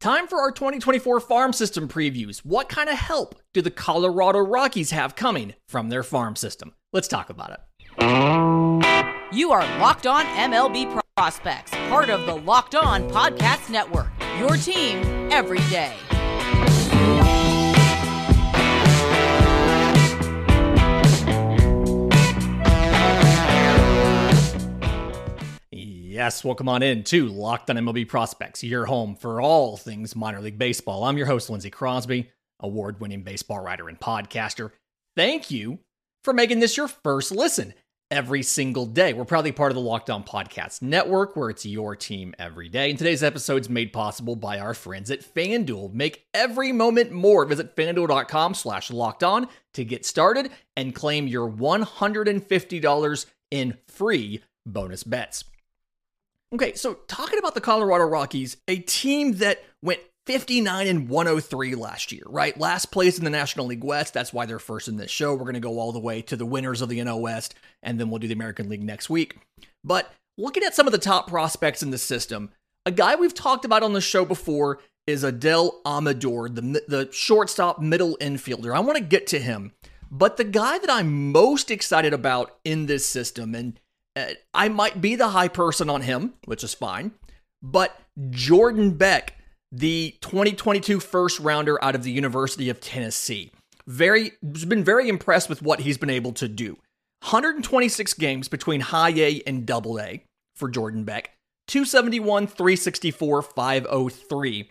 Time for our 2024 farm system previews. What kind of help do the Colorado Rockies have coming from their farm system? Let's talk about it. You are Locked On MLB Prospects, part of the Locked On Podcast Network. Your team every day. Yes, welcome on in to Locked on MLB Prospects, your home for all things minor league baseball. I'm your host, Lindsay Crosby, award winning baseball writer and podcaster. Thank you for making this your first listen every single day. We're proudly part of the Locked On Podcast Network, where it's your team every day. And today's episode is made possible by our friends at FanDuel. Make every moment more. Visit fanduel.com slash locked on to get started and claim your $150 in free bonus bets. Okay, so talking about the Colorado Rockies, a team that went 59 and 103 last year, right? Last place in the National League West. That's why they're first in this show. We're going to go all the way to the winners of the NL West, and then we'll do the American League next week. But looking at some of the top prospects in the system, a guy we've talked about on the show before is Adael Amador, the, the shortstop middle infielder. I want to get to him. But the guy that I'm most excited about in this system, and Uh, I might be the high person on him, which is fine, but Jordan Beck, the 2022 first rounder out of the University of Tennessee, very been very impressed with what he's been able to do. 126 games between high A and double A for Jordan Beck, 271, 364, 503,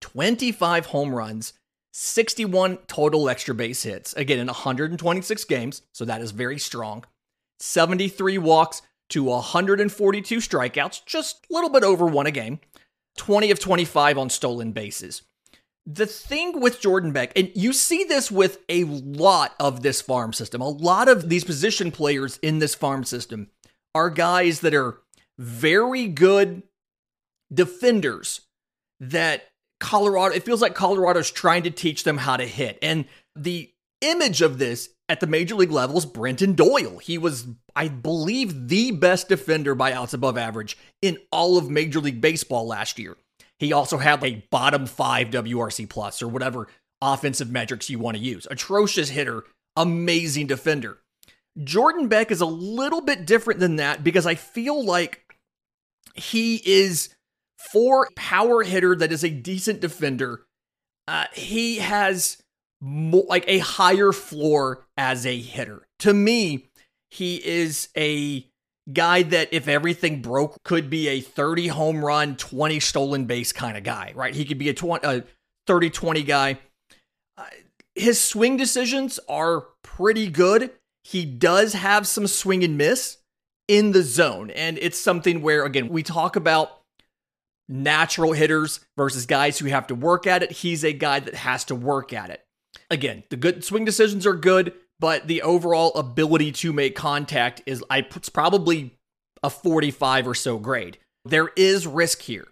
25 home runs, 61 total extra base hits. Again, in 126 games, so that is very strong. 73 walks to 142 strikeouts, just a little bit over one a game, 20 of 25 on stolen bases. The thing with Jordan Beck, and you see this with a lot of this farm system, a lot of these position players in this farm system are guys that are very good defenders that Colorado, it feels like Colorado's trying to teach them how to hit. And the image of this at the major league levels Brenton Doyle. He was, I believe, the best defender by outs above average in all of Major League Baseball last year. He also had a bottom five WRC plus or whatever offensive metrics you want to use. Atrocious hitter, amazing defender. Jordan Beck is a little bit different than that because I feel like he is for power hitter that is a decent defender. Uh, he has more, like a higher floor as a hitter. To me, he is a guy that if everything broke could be a 30 home run, 20 stolen base kind of guy, right? He could be a 20 a 30 20 guy. Uh, his swing decisions are pretty good. He does have some swing and miss in the zone, and it's something where again, we talk about natural hitters versus guys who have to work at it. He's a guy that has to work at it again, the good swing decisions are good, but the overall ability to make contact is I it's probably a 45 or so grade. There is risk here.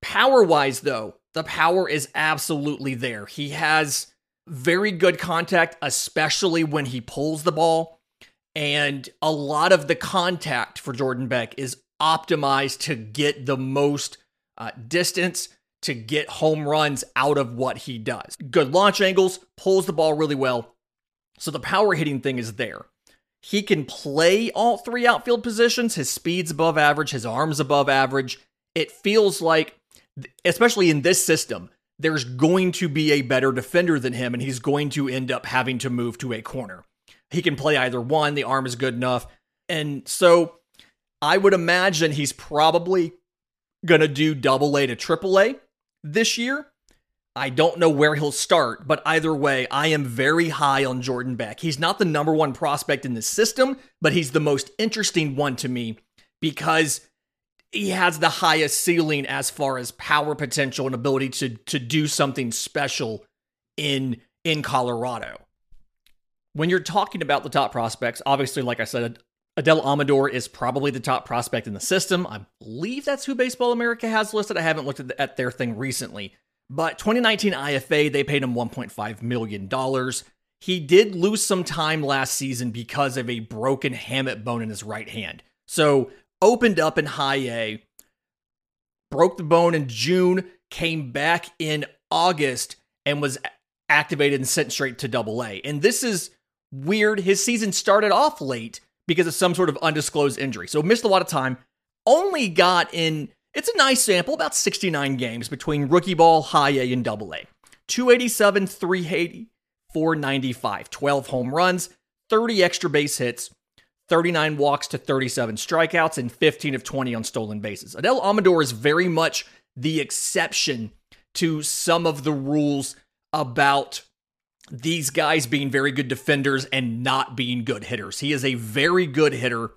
Power wise, though, the power is absolutely there. He has very good contact, especially when he pulls the ball. And a lot of the contact for Jordan Beck is optimized to get the most uh, distance to get home runs out of what he does. Good launch angles, pulls the ball really well. So the power hitting thing is there. He can play all three outfield positions. His speed's above average, his arm's above average. It feels like, especially in this system, there's going to be a better defender than him, and he's going to end up having to move to a corner. He can play either one, the arm is good enough. And so I would imagine he's probably going to do double A to triple A this year. I don't know where he'll start, but either way, I am very high on Jordan Beck. He's not the number one prospect in the system, but he's the most interesting one to me because he has the highest ceiling as far as power potential and ability to to do something special in in Colorado. When you're talking about the top prospects, obviously, like I said, Adael Amador is probably the top prospect in the system. I believe that's who Baseball America has listed. I haven't looked at, the, at their thing recently. But 2019 IFA, they paid him $1.5 million. He did lose some time last season because of a broken hamate bone in his right hand. So opened up in high A, broke the bone in June, came back in August, and was activated and sent straight to double A. And this is weird. His season started off late because of some sort of undisclosed injury. So missed a lot of time. Only got in, it's a nice sample, about 69 games between rookie ball, high A, and double A. 287, 380, 495, 12 home runs, 30 extra base hits, 39 walks to 37 strikeouts, and 15 of 20 on stolen bases. Adael Amador is very much the exception to some of the rules about these guys being very good defenders and not being good hitters. He is a very good hitter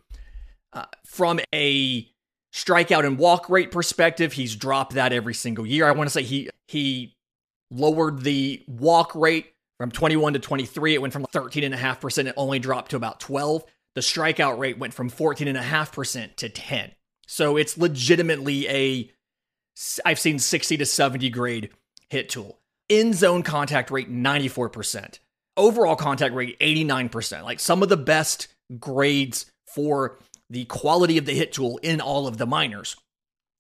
uh, from a strikeout and walk rate perspective. He's dropped that every single year. I want to say he he lowered the walk rate from 21 to 23. It went from 13.5%. It only dropped to about 12. The strikeout rate went from 14.5% to 10. So it's legitimately a I've seen 60 to 70 grade hit tool. In zone contact rate 94%. Overall contact rate 89%. Like some of the best grades for the quality of the hit tool in all of the minors.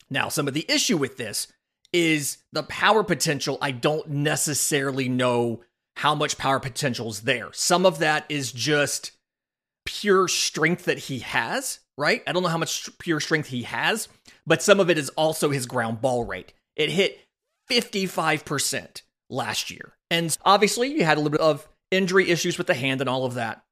Now, some of the issue with this is the power potential. I don't necessarily know how much power potential is there. Some of that is just pure strength that he has, right? I don't know how much pure strength he has, but some of it is also his ground ball rate. It hit 55% last year. And obviously, you had a little bit of injury issues with the hand and all of that.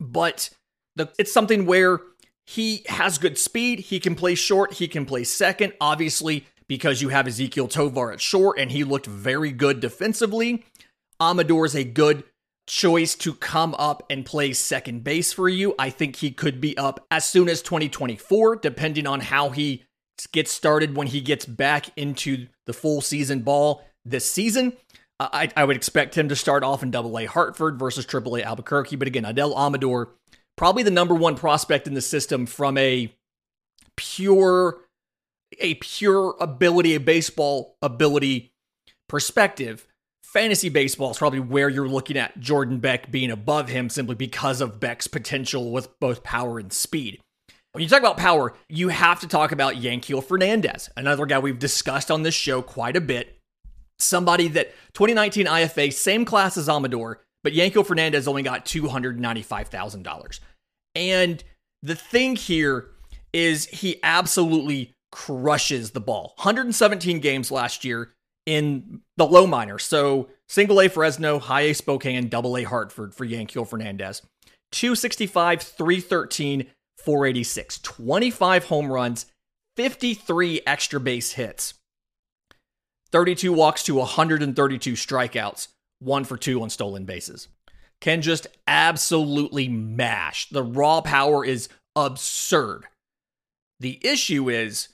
But the, it's something where he has good speed. He can play short. He can play second. Obviously, because you have Ezequiel Tovar at short and he looked very good defensively. Amador is a good choice to come up and play second base for you. I think he could be up as soon as 2024, depending on how he gets started when he gets back into the full season ball this season. I, I would expect him to start off in Double A Hartford versus Triple A Albuquerque. But again, Adael Amador, probably the number one prospect in the system from a pure, a pure ability, a baseball ability perspective. Fantasy baseball is probably where you're looking at Jordan Beck being above him simply because of Beck's potential with both power and speed. When you talk about power, you have to talk about Yanquiel Fernandez, another guy we've discussed on this show quite a bit. Somebody that 2019 IFA, same class as Amador, but Yanquiel Fernandez only got $295,000. And the thing here is he absolutely crushes the ball. 117 games last year, in the low minor. So single A Fresno, high A Spokane, double A Hartford for Yanquiel Fernandez. 265, 313, 486. 25 home runs, 53 extra base hits, 32 walks to 132 strikeouts, one for two on stolen bases. Can just absolutely mash. The raw power is absurd. The issue is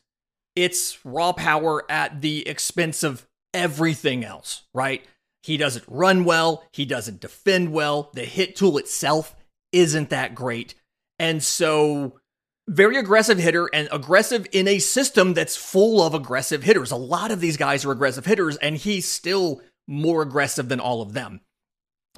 it's raw power at the expense of everything else, right? He doesn't run well, he doesn't defend well, the hit tool itself isn't that great. And so, very aggressive hitter and aggressive in a system that's full of aggressive hitters. A lot of these guys are aggressive hitters, and he's still more aggressive than all of them.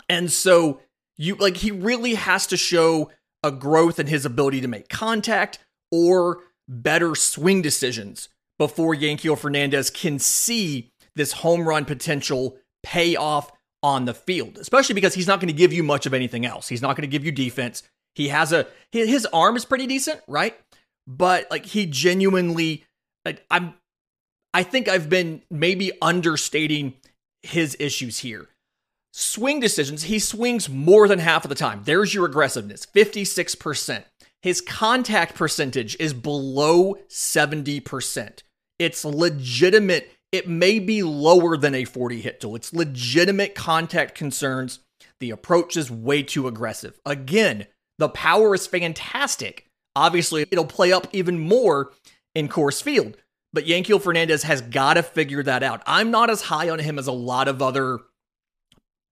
And so, you like, he really has to show a growth in his ability to make contact or better swing decisions before Yanquiel Fernandez can see this home run potential pay off on the field, especially because he's not going to give you much of anything else. He's not going to give you defense. He has a his arm is pretty decent, right? But like he genuinely like, I'm I think I've been maybe understating his issues here. Swing decisions, he swings more than half of the time. There's your aggressiveness, 56%. His contact percentage is below 70%. It's legitimate it may be lower than a 40 hit tool. It's legitimate contact concerns. The approach is way too aggressive. Again, the power is fantastic. Obviously, it'll play up even more in Coors Field, but Yanquiel Fernandez has got to figure that out. I'm not as high on him as a lot of other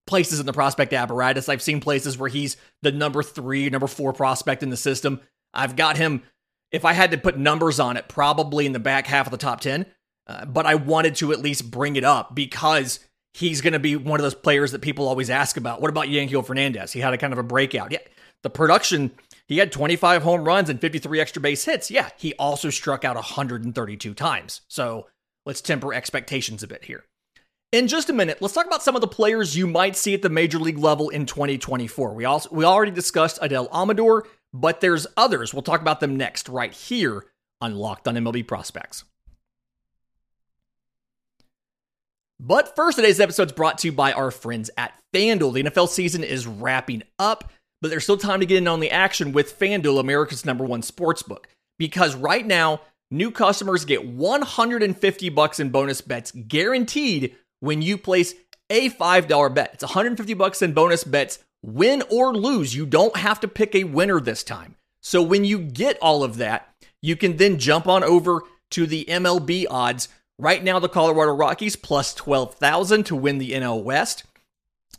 places in the prospect apparatus. I've seen places where he's the number three, number four prospect in the system. I've got him, if I had to put numbers on it, probably in the back half of the top 10. Uh, but I wanted to at least bring it up because he's going to be one of those players that people always ask about. What about Yanquiel Fernandez? He had a kind of a breakout. Yeah, the production He had 25 home runs and 53 extra base hits. Yeah, he also struck out 132 times. So let's temper expectations a bit here. In just a minute, let's talk about some of the players you might see at the major league level in 2024. We also we already discussed Adael Amador, but there's others. We'll talk about them next, right here on Locked on MLB Prospects. But first, today's episode is brought to you by our friends at FanDuel. The NFL season is wrapping up, but there's still time to get in on the action with FanDuel, America's number one sports book. Because right now, new customers get 150 bucks in bonus bets guaranteed when you place a $5 bet. It's 150 bucks in bonus bets, win or lose. You don't have to pick a winner this time. So when you get all of that, you can then jump on over to the MLB odds. Right now, the Colorado Rockies plus 12,000 to win the NL West.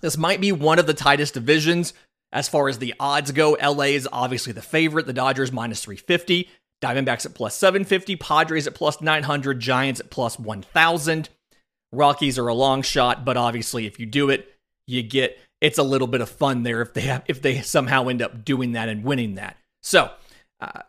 This might be one of the tightest divisions as far as the odds go. LA is obviously the favorite. The Dodgers minus 350, Diamondbacks at plus 750, Padres at plus 900, Giants at plus 1000. Rockies are a long shot, but obviously, if you do it, you get it's a little bit of fun there if they have if they somehow end up doing that and winning that. So uh,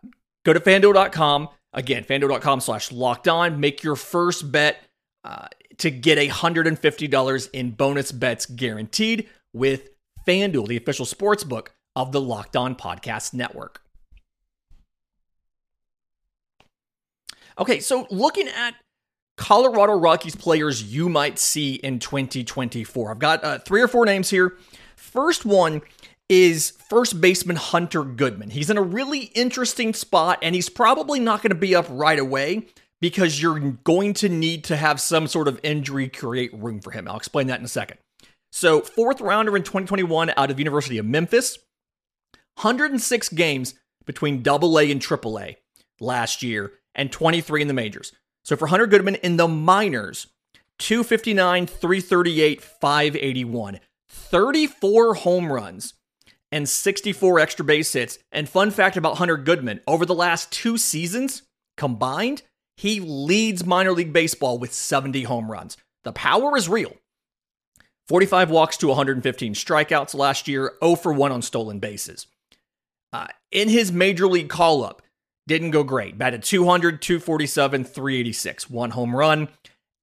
go to fanduel.com again, fanduel.com slash locked on. Make your first bet uh, to get a $150 in bonus bets guaranteed with FanDuel, the official sports book of the Locked On Podcast Network. Okay, so looking at Colorado Rockies players you might see in 2024. I've got uh, three or four names here. First one is first baseman Hunter Goodman. He's in a really interesting spot, and he's probably not going to be up right away because you're going to need to have some sort of injury create room for him. I'll explain that in a second. So, fourth rounder in 2021 out of University of Memphis, 106 games between AA and AAA last year, and 23 in the majors. So for Hunter Goodman in the minors, 259, 338, 581, 34 home runs, and 64 extra base hits. And fun fact about Hunter Goodman over the last two seasons combined, he leads minor league baseball with 70 home runs. The power is real. 45 walks to 115 strikeouts last year, 0 for 1 on stolen bases. Uh, in his major league call up, didn't go great. Batted 200, 247, 386. One home run,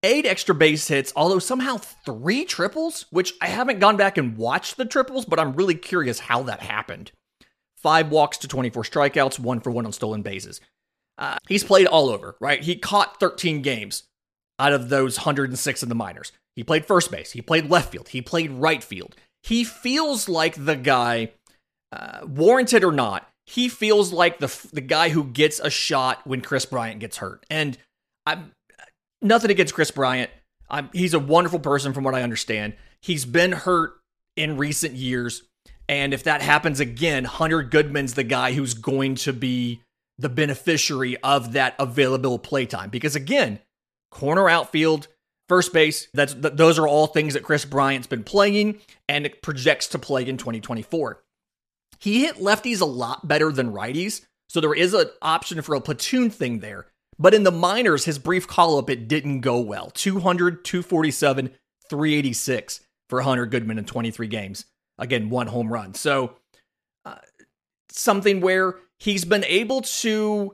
eight extra base hits, although somehow three triples, which I haven't gone back and watched the triples, but I'm really curious how that happened. Five walks to 24 strikeouts, one for one on stolen bases. Uh, he's played all over, right? He caught 13 games out of those 106 in the minors. He played first base, he played left field, he played right field. He feels like the guy, uh, warranted or not, he feels like the the guy who gets a shot when Kris Bryant gets hurt. And I'm nothing against Kris Bryant. I'm, he's a wonderful person from what I understand. He's been hurt in recent years, and if that happens again, Hunter Goodman's the guy who's going to be the beneficiary of that available playtime. Because again, corner outfield, first base, that's those are all things that Kris Bryant's been playing and projects to play in 2024. He hit lefties a lot better than righties, so there is an option for a platoon thing there. But in the minors, his brief call up, it didn't go well. 200, 247, 386 for Hunter Goodman in 23 games. Again, one home run. So uh, something where he's been able to,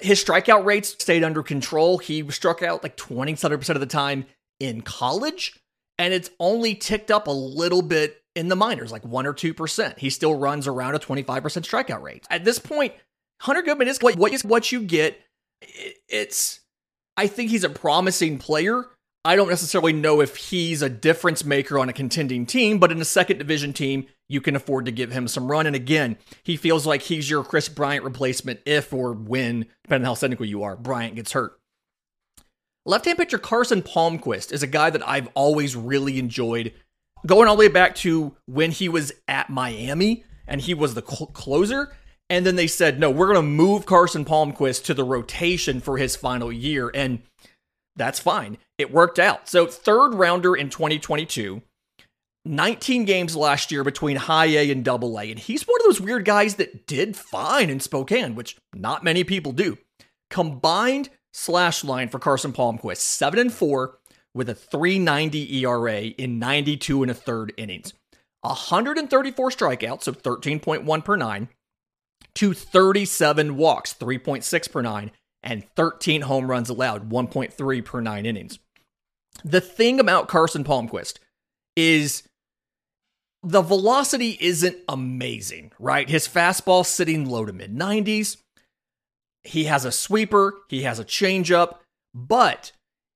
his strikeout rates stayed under control. He struck out like 27% of the time in college, and it's only ticked up a little bit in the minors, like 1 or 2%. He still runs around a 25% strikeout rate. At this point, Hunter Goodman is what, what, is what you get. It's, I think he's a promising player. I don't necessarily know if he's a difference maker on a contending team, but in a second division team, you can afford to give him some run. And again, he feels like he's your Kris Bryant replacement if or when, depending on how cynical you are, Bryant gets hurt. Left hand pitcher Carson Palmquist is a guy that I've always really enjoyed going all the way back to when he was at Miami and he was the cl- closer. And then they said, no, we're going to move Carson Palmquist to the rotation for his final year. And that's fine. It worked out. So, third rounder in 2022, 19 games last year between high A and double A. And he's one of those weird guys that did fine in Spokane, which not many people do. Combined slash line for Carson Palmquist, 7 and 4 with a 390 ERA in 92 and a third innings. 134 strikeouts, so 13.1 per nine, to 37 walks, 3.6 per nine, and 13 home runs allowed, 1.3 per nine innings. The thing about Carson Palmquist is the velocity isn't amazing, right? His fastball sitting low to mid 90s. He has a sweeper, he has a changeup, but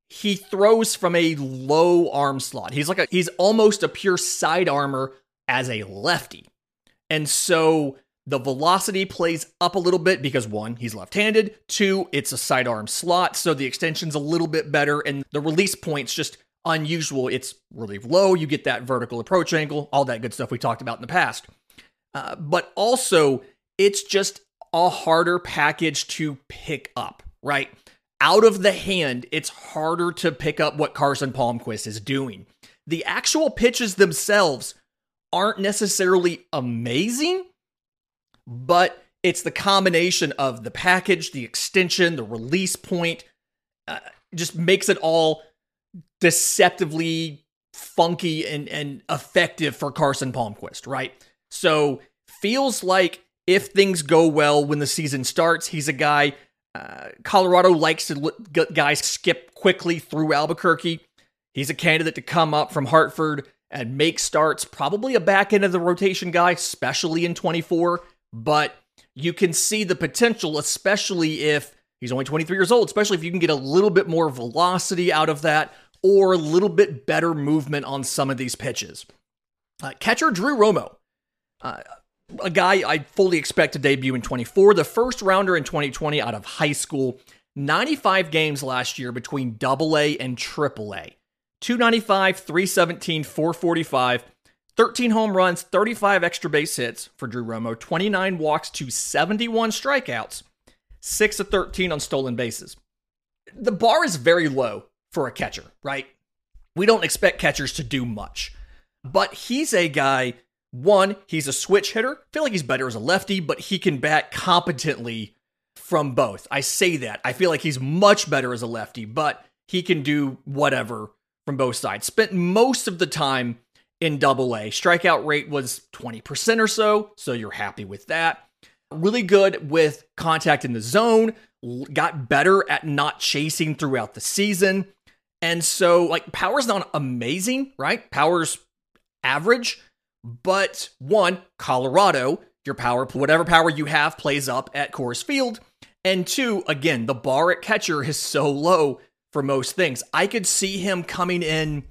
he throws from a low arm slot. He's like a he's almost a pure side armor as a lefty. And so the velocity plays up a little bit because one, he's left handed, two, it's a sidearm slot, so the extension's a little bit better, and the release point's just unusual. It's really low, you get that vertical approach angle, all that good stuff we talked about in the past. Uh, but also, it's just a harder package to pick up, right? Out of the hand, it's harder to pick up what Carson Palmquist is doing. The actual pitches themselves aren't necessarily amazing, but it's the combination of the package, the extension, the release point, uh, just makes it all deceptively funky and, and effective for Carson Palmquist, right? So feels like if things go well when the season starts, he's a guy. Uh, Colorado likes to let guys skip quickly through Albuquerque. He's a candidate to come up from Hartford and make starts, probably a back end of the rotation guy, especially in 24. But you can see the potential, especially if he's only 23 years old, especially if you can get a little bit more velocity out of that or a little bit better movement on some of these pitches. Uh, catcher Drew Romo, uh, a guy I fully expect to debut in 24, the first rounder in 2020 out of high school, 95 games last year between double A and triple A. 295, 317, 445, 13 home runs, 35 extra base hits for Drew Romo, 29 walks to 71 strikeouts, 6 of 13 on stolen bases. The bar is very low for a catcher, right? We don't expect catchers to do much. But he's a guy, one, he's a switch hitter. I feel like he's better as a lefty, but he can bat competently from both. I say that. I feel like he's much better as a lefty, but he can do whatever from both sides. Spent most of the time in double A. Strikeout rate was 20% or so, so you're happy with that. Really good with contact in the zone, got better at not chasing throughout the season. And so, like, power's not amazing, right? Power's average, but one, Colorado, your power, whatever power you have, plays up at Coors Field. And two, again, the bar at catcher is so low for most things. I could see him coming in.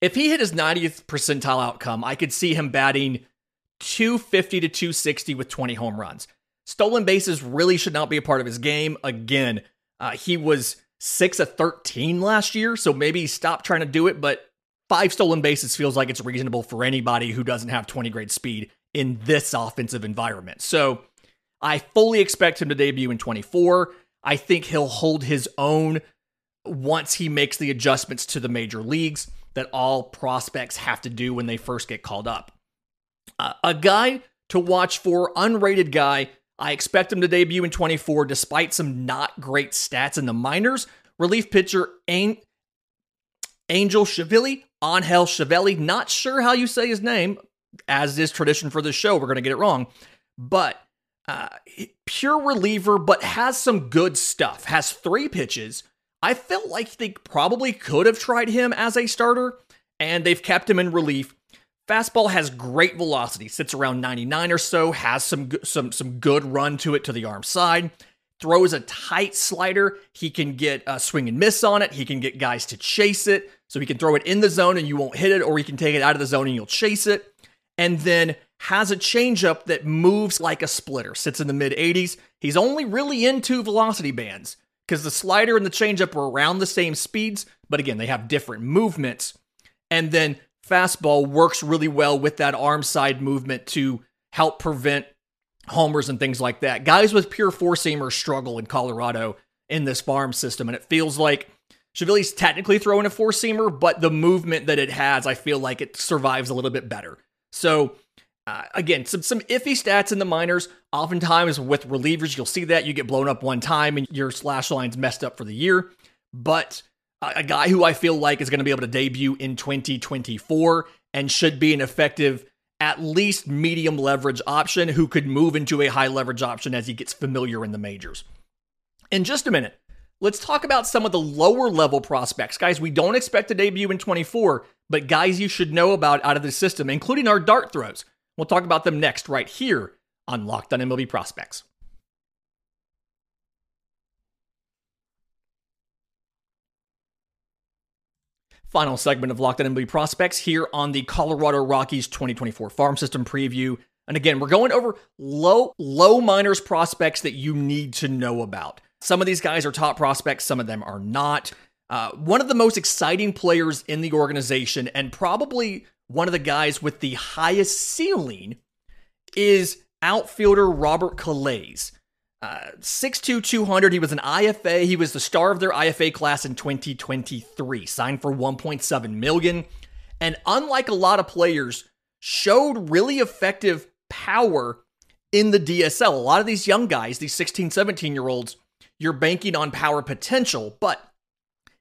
If he hit his 90th percentile outcome, I could see him batting 250 to 260 with 20 home runs. Stolen bases really should not be a part of his game. Again, uh, he was six of 13 last year, so maybe stop trying to do it, but five stolen bases feels like it's reasonable for anybody who doesn't have 20 grade speed in this offensive environment. So I fully expect him to debut in 24. I think he'll hold his own once he makes the adjustments to the major leagues that all prospects have to do when they first get called up. A guy to watch for, unrated guy, I expect him to debut in 24 despite some not great stats in the minors. Relief pitcher Angel Chivilli, Angel Chivelli, not sure how you say his name, as is tradition for this show. We're going to get it wrong. But uh, pure reliever, but has some good stuff. Has three pitches. I felt like they probably could have tried him as a starter, and they've kept him in relief. Fastball has great velocity, sits around 99 or so, has some some some good run to it to the arm side. Throws a tight slider. He can get a swing and miss on it. He can get guys to chase it. So he can throw it in the zone and you won't hit it, or he can take it out of the zone and you'll chase it. And then has a changeup that moves like a splitter, sits in the mid 80s. He's only really in two velocity bands because the slider and the changeup are around the same speeds, but again, they have different movements. And then fastball works really well with that arm side movement to help prevent homers and things like that. Guys with pure four seamers struggle in Colorado in this farm system, and it feels like Chivilli's technically throwing a four seamer, but the movement that it has, I feel like it survives a little bit better. So, uh, again, some some iffy stats in the minors. Oftentimes with relievers, you'll see that you get blown up one time and your slash line's messed up for the year. But a guy who I feel like is going to be able to debut in 2024 and should be an effective at least medium leverage option who could move into a high leverage option as he gets familiar in the majors. In just a minute, let's talk about some of the lower level prospects. Guys, we don't expect to debut in 24, but guys you should know about out of the system, including our dart throws. We'll talk about them next, right here on Locked on MLB Prospects. Final segment of Locked on MLB Prospects here on the Colorado Rockies 2024 Farm System preview. And again, we're going over low low minors prospects that you need to know about. Some of these guys are top prospects, some of them are not. Uh, one of the most exciting players in the organization, and probably one of the guys with the highest ceiling, is outfielder Robert Calaz. Uh, 6'2, 200. He was an IFA. He was the star of their IFA class in 2023, signed for 1.7 million. And unlike a lot of players, showed really effective power in the DSL. A lot of these young guys, these 16, 17 year olds, you're banking on power potential. But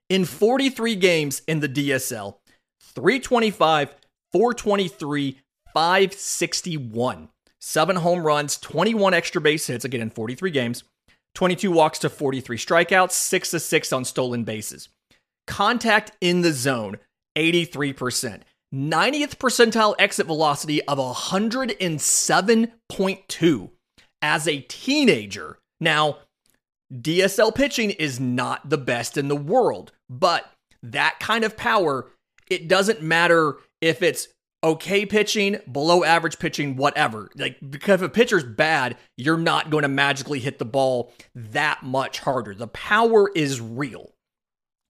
in 43 games in the DSL, 325, 423, 561 seven home runs, 21 extra base hits, again in 43 games, 22 walks to 43 strikeouts, six to six on stolen bases. Contact in the zone, 83%. 90th percentile exit velocity of 107.2 as a teenager. Now, DSL pitching is not the best in the world, but that kind of power, it doesn't matter if it's okay pitching, below average pitching, whatever. Like because if a pitcher's bad, you're not going to magically hit the ball that much harder. The power is real.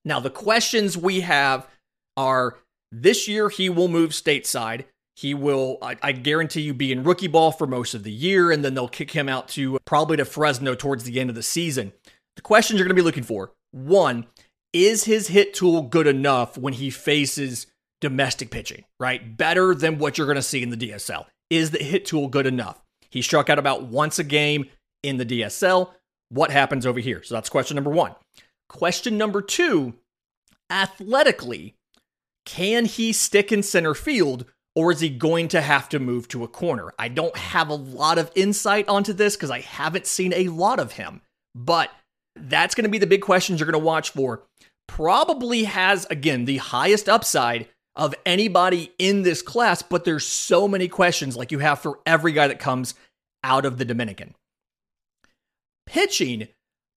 Now the questions we have are this year he will move stateside. He will, I, I, guarantee you, be in rookie ball for most of the year, and then they'll kick him out to uh, probably to Fresno towards the end of the season. The questions you're going to be looking for one, is his hit tool good enough when he faces domestic pitching, right? Better than what you're going to see in the DSL. Is the hit tool good enough? He struck out about once a game in the DSL. What happens over here? So that's question number one. Question number two athletically, can he stick in center field or is he going to have to move to a corner? I don't have a lot of insight onto this because I haven't seen a lot of him, but that's going to be the big questions you're going to watch for. Probably has, again, the highest upside of anybody in this class, but there's so many questions like you have for every guy that comes out of the Dominican. Pitching,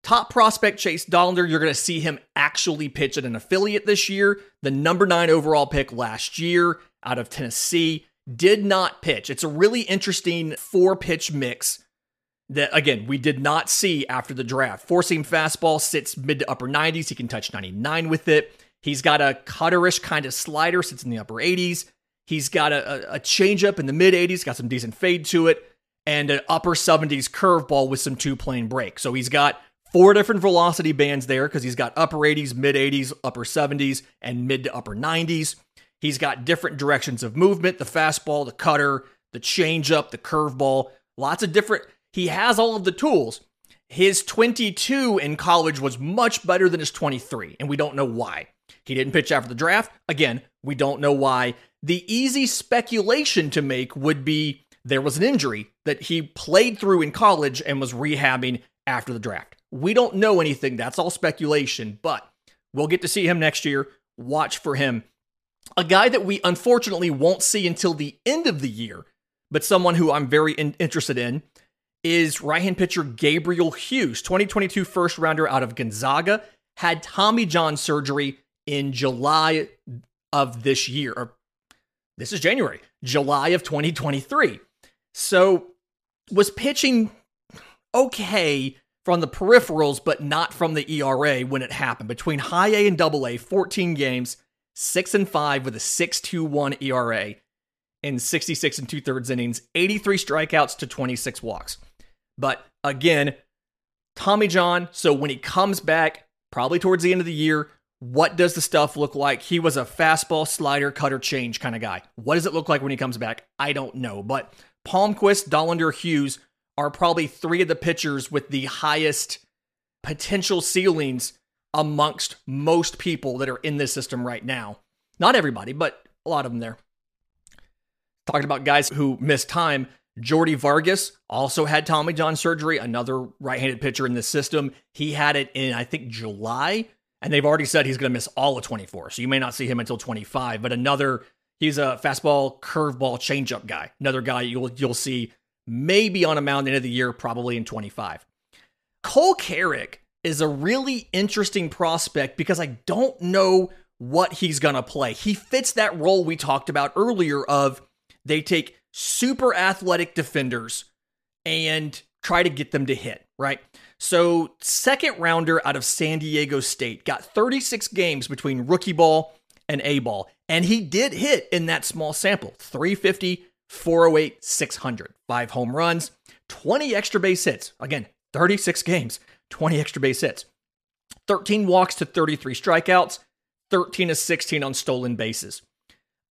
top prospect Chase Dollander, you're going to see him actually pitch at an affiliate this year. The number nine overall pick last year out of Tennessee did not pitch. It's a really interesting four pitch mix that, again, we did not see after the draft. Four seam fastball sits mid to upper 90s. He can touch 99 with it. He's got a cutterish kind of slider, sits in the upper 80s. He's got a, a, a changeup in the mid 80s, got some decent fade to it, and an upper 70s curveball with some two plane break. So he's got four different velocity bands there because he's got upper 80s, mid 80s, upper 70s, and mid to upper 90s. He's got different directions of movement the fastball, the cutter, the changeup, the curveball, lots of different. He has all of the tools. His 22 in college was much better than his 23, and we don't know why. He didn't pitch after the draft. Again, we don't know why. The easy speculation to make would be there was an injury that he played through in college and was rehabbing after the draft. We don't know anything. That's all speculation, but we'll get to see him next year. Watch for him. A guy that we unfortunately won't see until the end of the year, but someone who I'm very in- interested in is right hand pitcher Gabriel Hughes, 2022 first rounder out of Gonzaga, had Tommy John surgery in July of this year, this is January, July of 2023. So was pitching okay from the peripherals, but not from the ERA when it happened. Between high A and double A, 14 games, six and five with a 6.21 ERA in 66 and two thirds innings, 83 strikeouts to 26 walks. But again, Tommy John, so when he comes back, probably towards the end of the year, what does the stuff look like? He was a fastball, slider, cutter, change kind of guy. What does it look like when he comes back? I don't know. But Palmquist, Dollander, Hughes are probably three of the pitchers with the highest potential ceilings amongst most people that are in this system right now. Not everybody, but a lot of them there. Talking about guys who missed time, Jordy Vargas also had Tommy John surgery, another right handed pitcher in the system. He had it in, I think, July, and they've already said he's going to miss all of 24. So you may not see him until 25, but another, he's a fastball, curveball, changeup guy. Another guy you'll, you'll see maybe on a mound end of the year, probably in 25. Cole Carrigg is a really interesting prospect because I don't know what he's going to play. He fits that role we talked about earlier of they take super athletic defenders and try to get them to hit, right? So, second rounder out of San Diego State got 36 games between rookie ball and A ball, and he did hit in that small sample 350, 408, 600, five home runs, 20 extra base hits. Again, 36 games, 20 extra base hits, 13 walks to 33 strikeouts, 13 to 16 on stolen bases.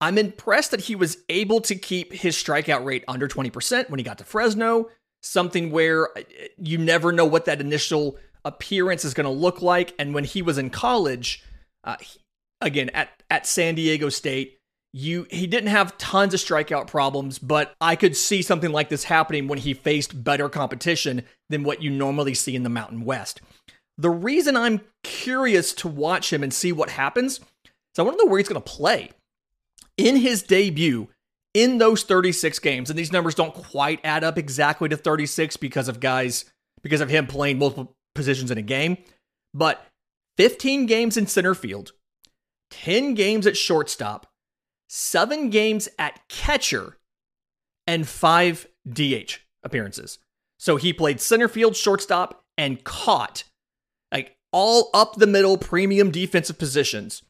I'm impressed that he was able to keep his strikeout rate under 20% when he got to Fresno, something where uh, you never know what that initial appearance is going to look like. And when he was in college, uh, he, again at at San Diego State, you he didn't have tons of strikeout problems, but I could see something like this happening when he faced better competition than what you normally see in the Mountain West. The reason I'm curious to watch him and see what happens is I want to know where he's going to play in his debut in those 36 games, and these numbers don't quite add up exactly to 36 because of guys, because of him playing multiple positions in a game, but 15 games in center field, 10 games at shortstop, seven games at catcher, and five DH appearances. So he played center field, shortstop, and caught like all up the middle premium defensive positions.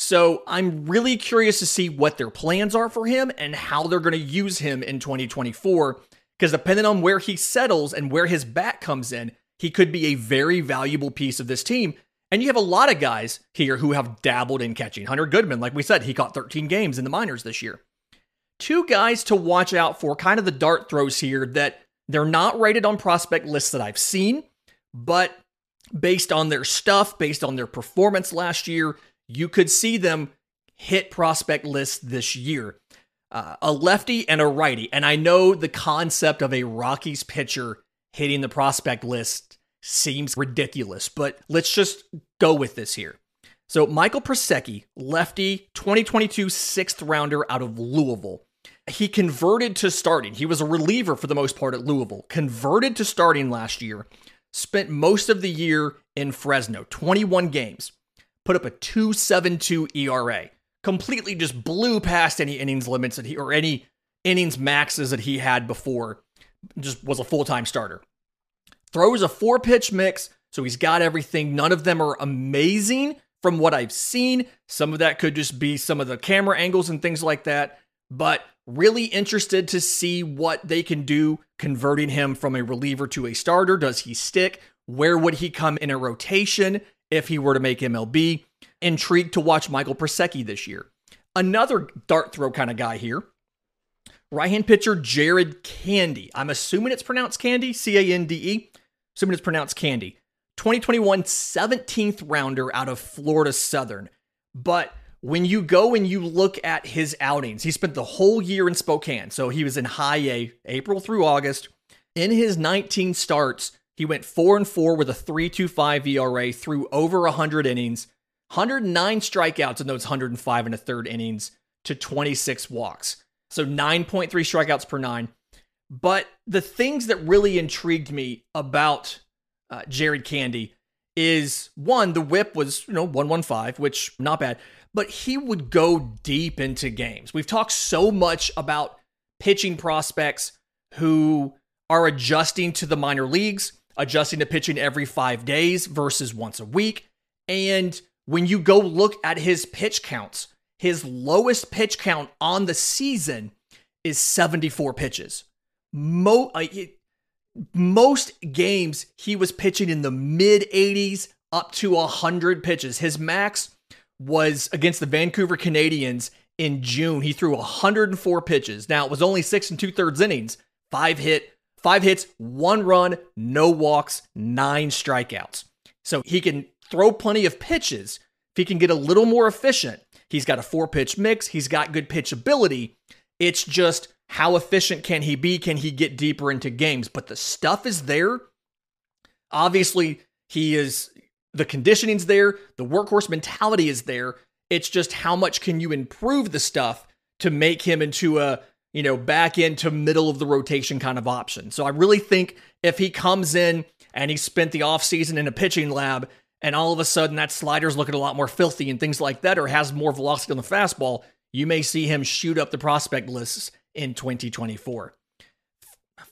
So I'm really curious to see what their plans are for him and how they're going to use him in 2024. Because depending on where he settles and where his bat comes in, he could be a very valuable piece of this team. And you have a lot of guys here who have dabbled in catching. Hunter Goodman, like we said, he caught 13 games in the minors this year. Two guys to watch out for, kind of the dart throws here that they're not rated on prospect lists that I've seen, but based on their stuff, based on their performance last year, you could see them hit prospect lists this year. Uh, a lefty and a righty. And I know the concept of a Rockies pitcher hitting the prospect list seems ridiculous, but let's just go with this here. So, Michael Prosecky, lefty, 2022 sixth rounder out of Louisville. He converted to starting. He was a reliever for the most part at Louisville, converted to starting last year, spent most of the year in Fresno, 21 games put up a 2.72 ERA. Completely just blew past any innings limits that he or any innings maxes that he had before. Just was a full-time starter. Throws a four-pitch mix, so he's got everything. None of them are amazing from what I've seen. Some of that could just be some of the camera angles and things like that, but really interested to see what they can do converting him from a reliever to a starter. Does he stick? Where would he come in a rotation? If he were to make MLB. Intrigued to watch Michael Prosecky this year. Another dart throw kind of guy here. Right hand pitcher Jarrod Cande. I'm assuming it's pronounced Candy, C A N D E. Assuming it's pronounced Candy. 2021 17th rounder out of Florida Southern. But when you go and you look at his outings, he spent the whole year in Spokane. So he was in high A, April through August. In his 19 starts, he went 4 and 4 with a 3.25 ERA through over 100 innings, 109 strikeouts in those 105 and a third innings to 26 walks. So 9.3 strikeouts per 9. But the things that really intrigued me about uh, Jarrod Cande is one, the whip was, you know, 115, which not bad, but he would go deep into games. We've talked so much about pitching prospects who are adjusting to the minor leagues adjusting to pitching every five days versus once a week. And when you go look at his pitch counts, his lowest pitch count on the season is 74 pitches. Mo- uh, most games he was pitching in the mid 80s up to 100 pitches. His max was against the Vancouver Canadians in June. He threw 104 pitches. Now it was only six and two thirds innings, five hit, Five hits, one run, no walks, nine strikeouts. So he can throw plenty of pitches. If he can get a little more efficient, he's got a four pitch mix, he's got good pitch ability. It's just how efficient can he be? Can he get deeper into games? But the stuff is there. Obviously, he is the conditioning's there, the workhorse mentality is there. It's just how much can you improve the stuff to make him into a, you know, back into middle of the rotation kind of option. So I really think if he comes in and he spent the offseason in a pitching lab and all of a sudden that slider's looking a lot more filthy and things like that, or has more velocity on the fastball, you may see him shoot up the prospect lists in 2024.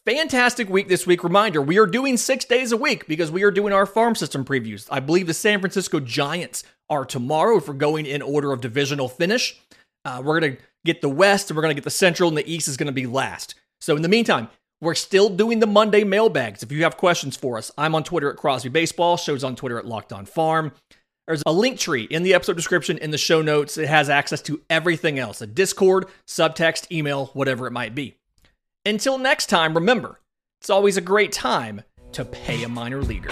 Fantastic week this week. Reminder we are doing six days a week because we are doing our farm system previews. I believe the San Francisco Giants are tomorrow if we're going in order of divisional finish. Uh, we're going to get the West and we're going to get the Central, and the East is going to be last. So, in the meantime, we're still doing the Monday mailbags. If you have questions for us, I'm on Twitter at Crosby Baseball, shows on Twitter at Locked On Farm. There's a link tree in the episode description in the show notes. It has access to everything else a Discord, subtext, email, whatever it might be. Until next time, remember, it's always a great time to pay a minor leaguer.